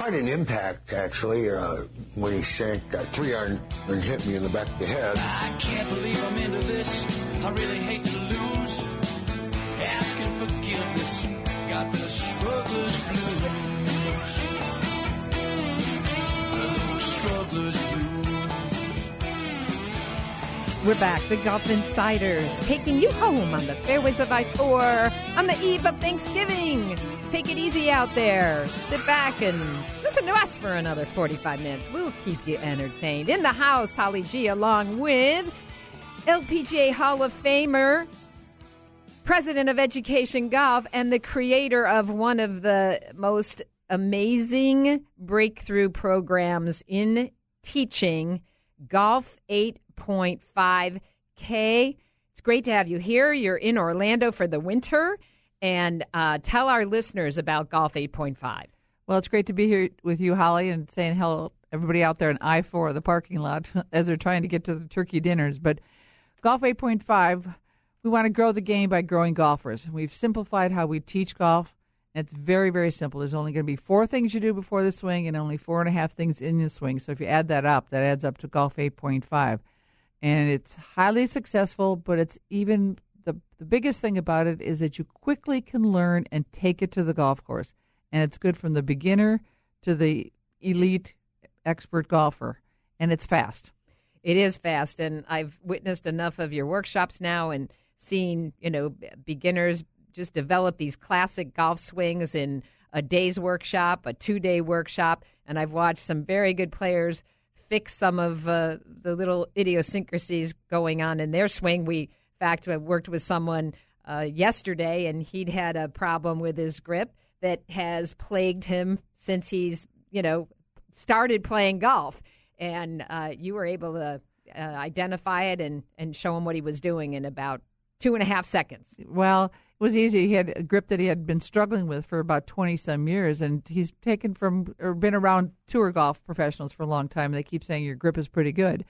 quite an impact, actually, uh, when he sank that three iron and hit me in the back of the head. I can't believe I'm into this. I really hate to lose. Asking forgiveness. Got the struggler's blues. The struggler's blues. We're back, the Golf Insiders, taking you home on the fairways of I 4 on the eve of Thanksgiving. Take it easy out there. Sit back and listen to us for another 45 minutes. We'll keep you entertained. In the house, Holly G, along with LPGA Hall of Famer, president of Education Golf, and the creator of one of the most amazing breakthrough programs in teaching, Golf 8.5K. It's great to have you here. You're in Orlando for the winter. And uh, tell our listeners about Golf 8.5. Well, it's great to be here with you, Holly, and saying hello everybody out there in I 4, the parking lot, as they're trying to get to the turkey dinners. But Golf 8.5, we want to grow the game by growing golfers. We've simplified how we teach golf. It's very, very simple. There's only going to be four things you do before the swing and only four and a half things in the swing. So if you add that up, that adds up to Golf 8.5. And it's highly successful, but it's even the, the biggest thing about it is that you quickly can learn and take it to the golf course. And it's good from the beginner to the elite expert golfer. And it's fast. It is fast, and I've witnessed enough of your workshops now and seen, you know, beginners just develop these classic golf swings in a day's workshop, a two day workshop, and I've watched some very good players fix some of uh, the little idiosyncrasies going on in their swing. We, fact, I worked with someone uh, yesterday, and he'd had a problem with his grip that has plagued him since he's, you know, started playing golf. And uh, you were able to uh, identify it and, and show him what he was doing in about two and a half seconds. Well, it was easy. He had a grip that he had been struggling with for about 20 some years, and he's taken from or been around tour golf professionals for a long time. They keep saying your grip is pretty good.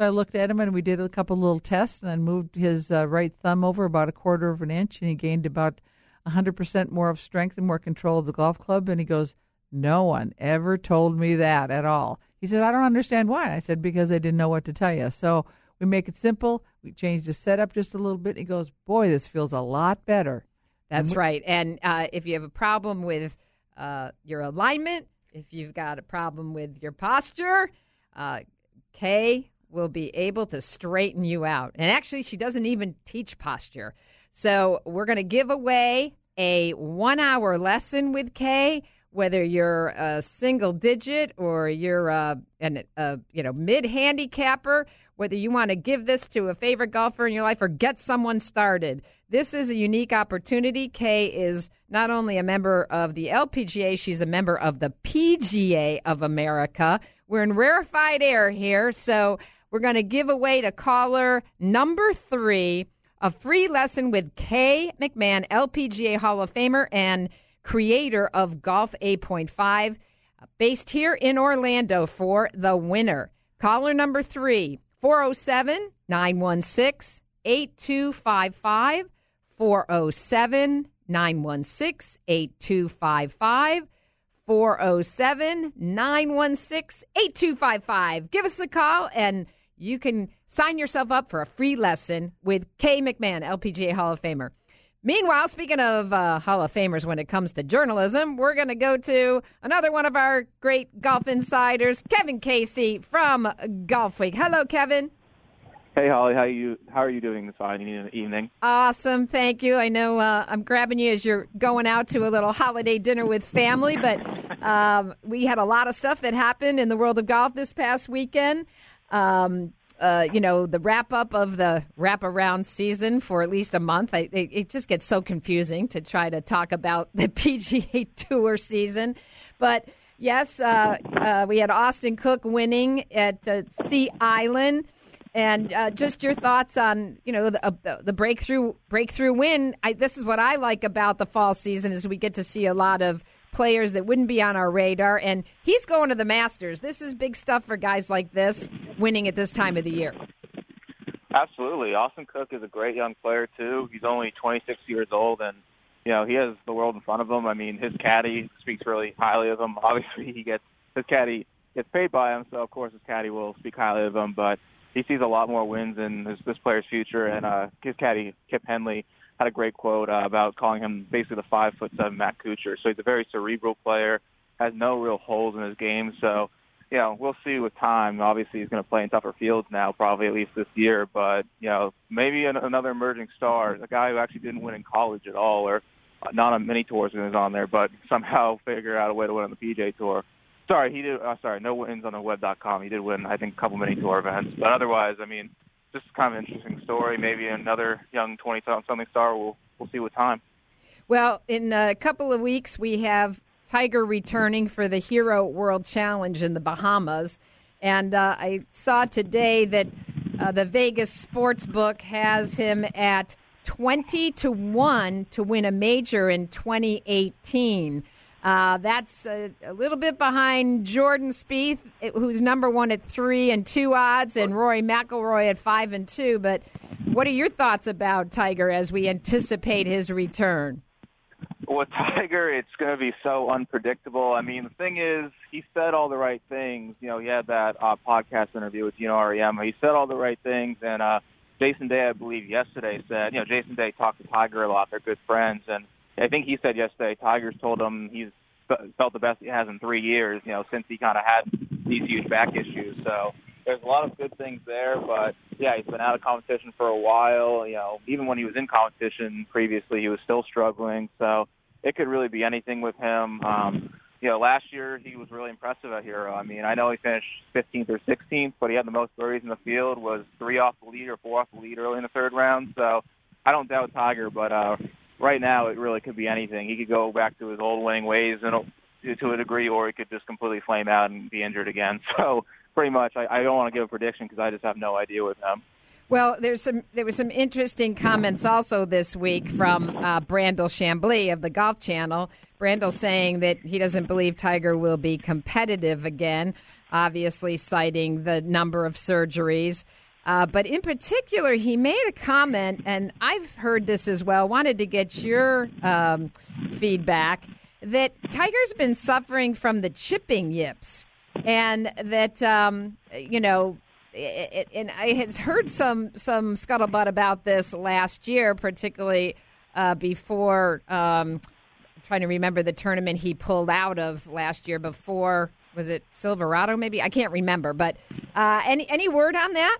So I looked at him and we did a couple little tests and I moved his uh, right thumb over about a quarter of an inch, and he gained about 100% more of strength and more control of the golf club. And he goes, No one ever told me that at all. He said, I don't understand why. I said, Because they didn't know what to tell you. So we make it simple. We change the setup just a little bit. And He goes, Boy, this feels a lot better. That's right. And uh, if you have a problem with uh, your alignment, if you've got a problem with your posture, uh, Kay will be able to straighten you out. And actually, she doesn't even teach posture. So we're going to give away a one hour lesson with Kay. Whether you're a single digit or you're a, an, a you know mid handicapper, whether you want to give this to a favorite golfer in your life or get someone started, this is a unique opportunity. Kay is not only a member of the LPGA, she's a member of the PGA of America. We're in rarefied air here, so we're going to give away to caller number three a free lesson with Kay McMahon, LPGA Hall of Famer and creator of Golf 8.5, uh, based here in Orlando for the winner. Caller number three, 407 916 8255. 407 916 8255. 407 916 8255. Give us a call and you can sign yourself up for a free lesson with Kay McMahon, LPGA Hall of Famer. Meanwhile, speaking of uh, Hall of Famers when it comes to journalism, we're going to go to another one of our great golf insiders, Kevin Casey from Golf Week. Hello, Kevin. Hey Holly, how you how are you doing this fine evening? Awesome, thank you. I know uh, I'm grabbing you as you're going out to a little holiday dinner with family, but um, we had a lot of stuff that happened in the world of golf this past weekend. Um, uh, you know, the wrap up of the wraparound season for at least a month. I, it, it, just gets so confusing to try to talk about the PGA Tour season. But yes, uh, uh, we had Austin Cook winning at uh, Sea Island. And uh, just your thoughts on you know the, uh, the breakthrough breakthrough win. I, this is what I like about the fall season is we get to see a lot of players that wouldn't be on our radar. And he's going to the Masters. This is big stuff for guys like this winning at this time of the year. Absolutely. Austin Cook is a great young player, too. He's only 26 years old, and, you know, he has the world in front of him. I mean, his caddy speaks really highly of him. Obviously, he gets his caddy gets paid by him, so of course his caddy will speak highly of him. But he sees a lot more wins in this, this player's future. And uh, his caddy Kip Henley had a great quote uh, about calling him basically the five foot seven Matt Kuchar. So he's a very cerebral player, has no real holes in his game. So you know, we'll see with time. Obviously, he's going to play in tougher fields now, probably at least this year. But you know, maybe an, another emerging star, a guy who actually didn't win in college at all, or not on many tours when he was on there, but somehow figure out a way to win on the PGA Tour. Sorry, he did. Uh, sorry, no wins on the web.com. He did win, I think, a couple mini tour events, but otherwise, I mean, just kind of an interesting story. Maybe another young twenty something star. We'll we'll see with time. Well, in a couple of weeks, we have Tiger returning for the Hero World Challenge in the Bahamas. And uh, I saw today that uh, the Vegas sports book has him at 20 to 1 to win a major in 2018. Uh, that's a, a, little bit behind Jordan Spieth, who's number one at three and two odds, and Rory McIlroy at five and two. But what are your thoughts about Tiger as we anticipate his return? With Tiger, it's going to be so unpredictable. I mean, the thing is, he said all the right things. You know, he had that uh, podcast interview with Geno Auriemma. He said all the right things, and uh, Jason Day, I believe, yesterday said, you know, Jason Day talked to Tiger a lot. They're good friends, and I think he said yesterday Tiger's told him he's felt the best he has in three years. You know, since he kind of had these huge back issues. So there's a lot of good things there, but yeah, he's been out of competition for a while. You know, even when he was in competition previously, he was still struggling. So it could really be anything with him. Um, you know, last year he was really impressive at Hero. I mean, I know he finished 15th or 16th, but he had the most birdies in the field. Was three off the lead or four off the lead early in the third round. So I don't doubt Tiger, but uh, right now it really could be anything. He could go back to his old winning ways and to a degree, or he could just completely flame out and be injured again. So pretty much, I, I don't want to give a prediction because I just have no idea with him. Well, there's some there was some interesting comments also this week from uh, Brandel Chamblee of the Golf Channel. Brandel saying that he doesn't believe Tiger will be competitive again, obviously citing the number of surgeries. Uh, but in particular, he made a comment, and I've heard this as well. Wanted to get your um, feedback that Tiger's been suffering from the chipping yips, and that um, you know it, and I had heard some some scuttlebutt about this last year, particularly uh, before. Um, trying to remember the tournament he pulled out of last year. Before was it Silverado? Maybe I can't remember. But uh, any any word on that?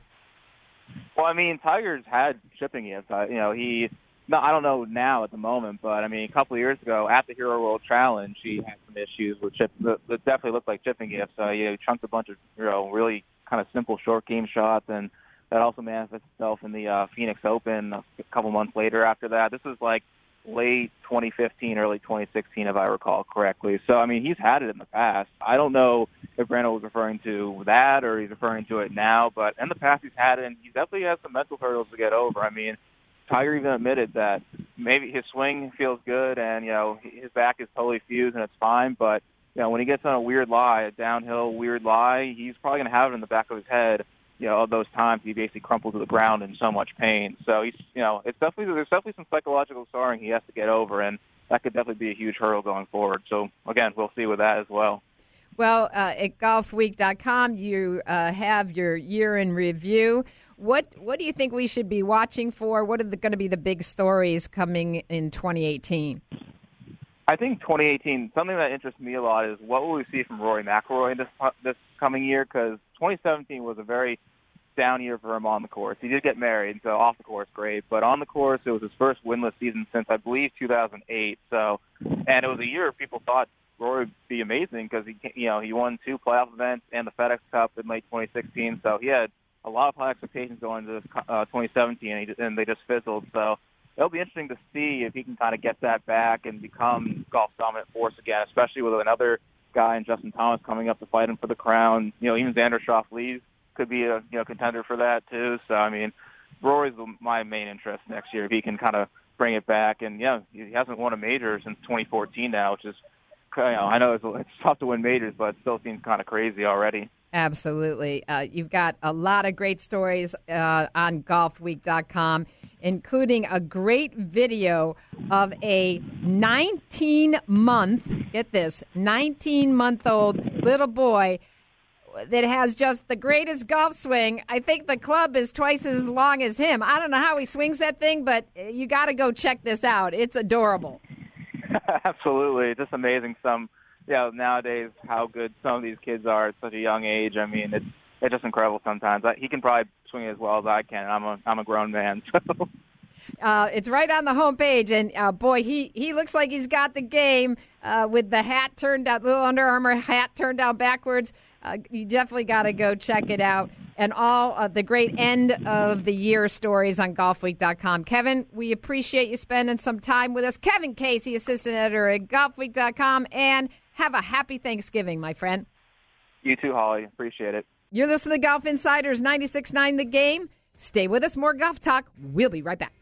Well, I mean, Tiger's had chipping yips. Uh, you know, he. No, I don't know now at the moment, but I mean, a couple of years ago at the Hero World Challenge, he had some issues with chip. Definitely looked like chipping yips. Uh, he chunked a bunch of you know really kind of simple short game shots, and that also manifests itself in the uh, Phoenix Open a couple months later. After that, this was like late 2015, early 2016, if I recall correctly. So I mean, he's had it in the past. I don't know if Brandel was referring to that or he's referring to it now, but in the past he's had it, and he definitely has some mental hurdles to get over. I mean. Tiger even admitted that maybe his swing feels good and you know his back is totally fused and it's fine, but you know, when he gets on a weird lie, a downhill weird lie, he's probably going to have it in the back of his head. You know, of those times he basically crumpled to the ground in so much pain. So he's, you know, it's definitely there's definitely some psychological scarring he has to get over, and that could definitely be a huge hurdle going forward. So again, we'll see with that as well. Well, uh, at golfweek.com, you uh, have your year in review. What what do you think we should be watching for? What are going to be the big stories coming in 2018? I think 2018, something that interests me a lot is what will we see from Rory McIlroy in this this coming year? Because 2017 was a very down year for him on the course. He did get married, so off the course, great. But on the course, it was his first winless season since I believe 2008. So, and it was a year people thought Rory would be amazing because he, you know, he won two playoff events and the FedEx Cup in late 2016. So he had a lot of high expectations going into this, uh, 2017, and, he, and they just fizzled. So it'll be interesting to see if he can kind of get that back and become golf dominant force again, especially with another guy and Justin Thomas coming up to fight him for the crown. You know, even Xander Schauffele could be a you know contender for that too. So I mean, Rory's my main interest next year if he can kind of bring it back. And yeah, he hasn't won a major since 2014 now, which is you know I know it's, it's tough to win majors, but it still seems kind of crazy already. Absolutely. Uh, you've got a lot of great stories uh, on golfweek.com. including a great video of a 19 month, get this, 19 month old little boy that has just the greatest golf swing. I think the club is twice as long as him. I don't know how he swings that thing, but you got to go check this out. It's adorable. Absolutely, just amazing. Some, yeah, nowadays how good some of these kids are at such a young age. I mean, it's it's just incredible. Sometimes he can probably swing as well as I can. I'm a I'm a grown man, so. Uh, it's right on the homepage, and uh, boy, he, he looks like he's got the game uh, with the hat turned out, little Under Armour hat turned down backwards. Uh, you definitely got to go check it out. And all the great end of the year stories on golfweek.com. Kevin, we appreciate you spending some time with us. Kevin Casey, assistant editor at golfweek.com, and have a happy Thanksgiving, my friend. You too, Holly. Appreciate it. You're listening to Golf Insiders 96.9 The Game. Stay with us. More golf talk. We'll be right back.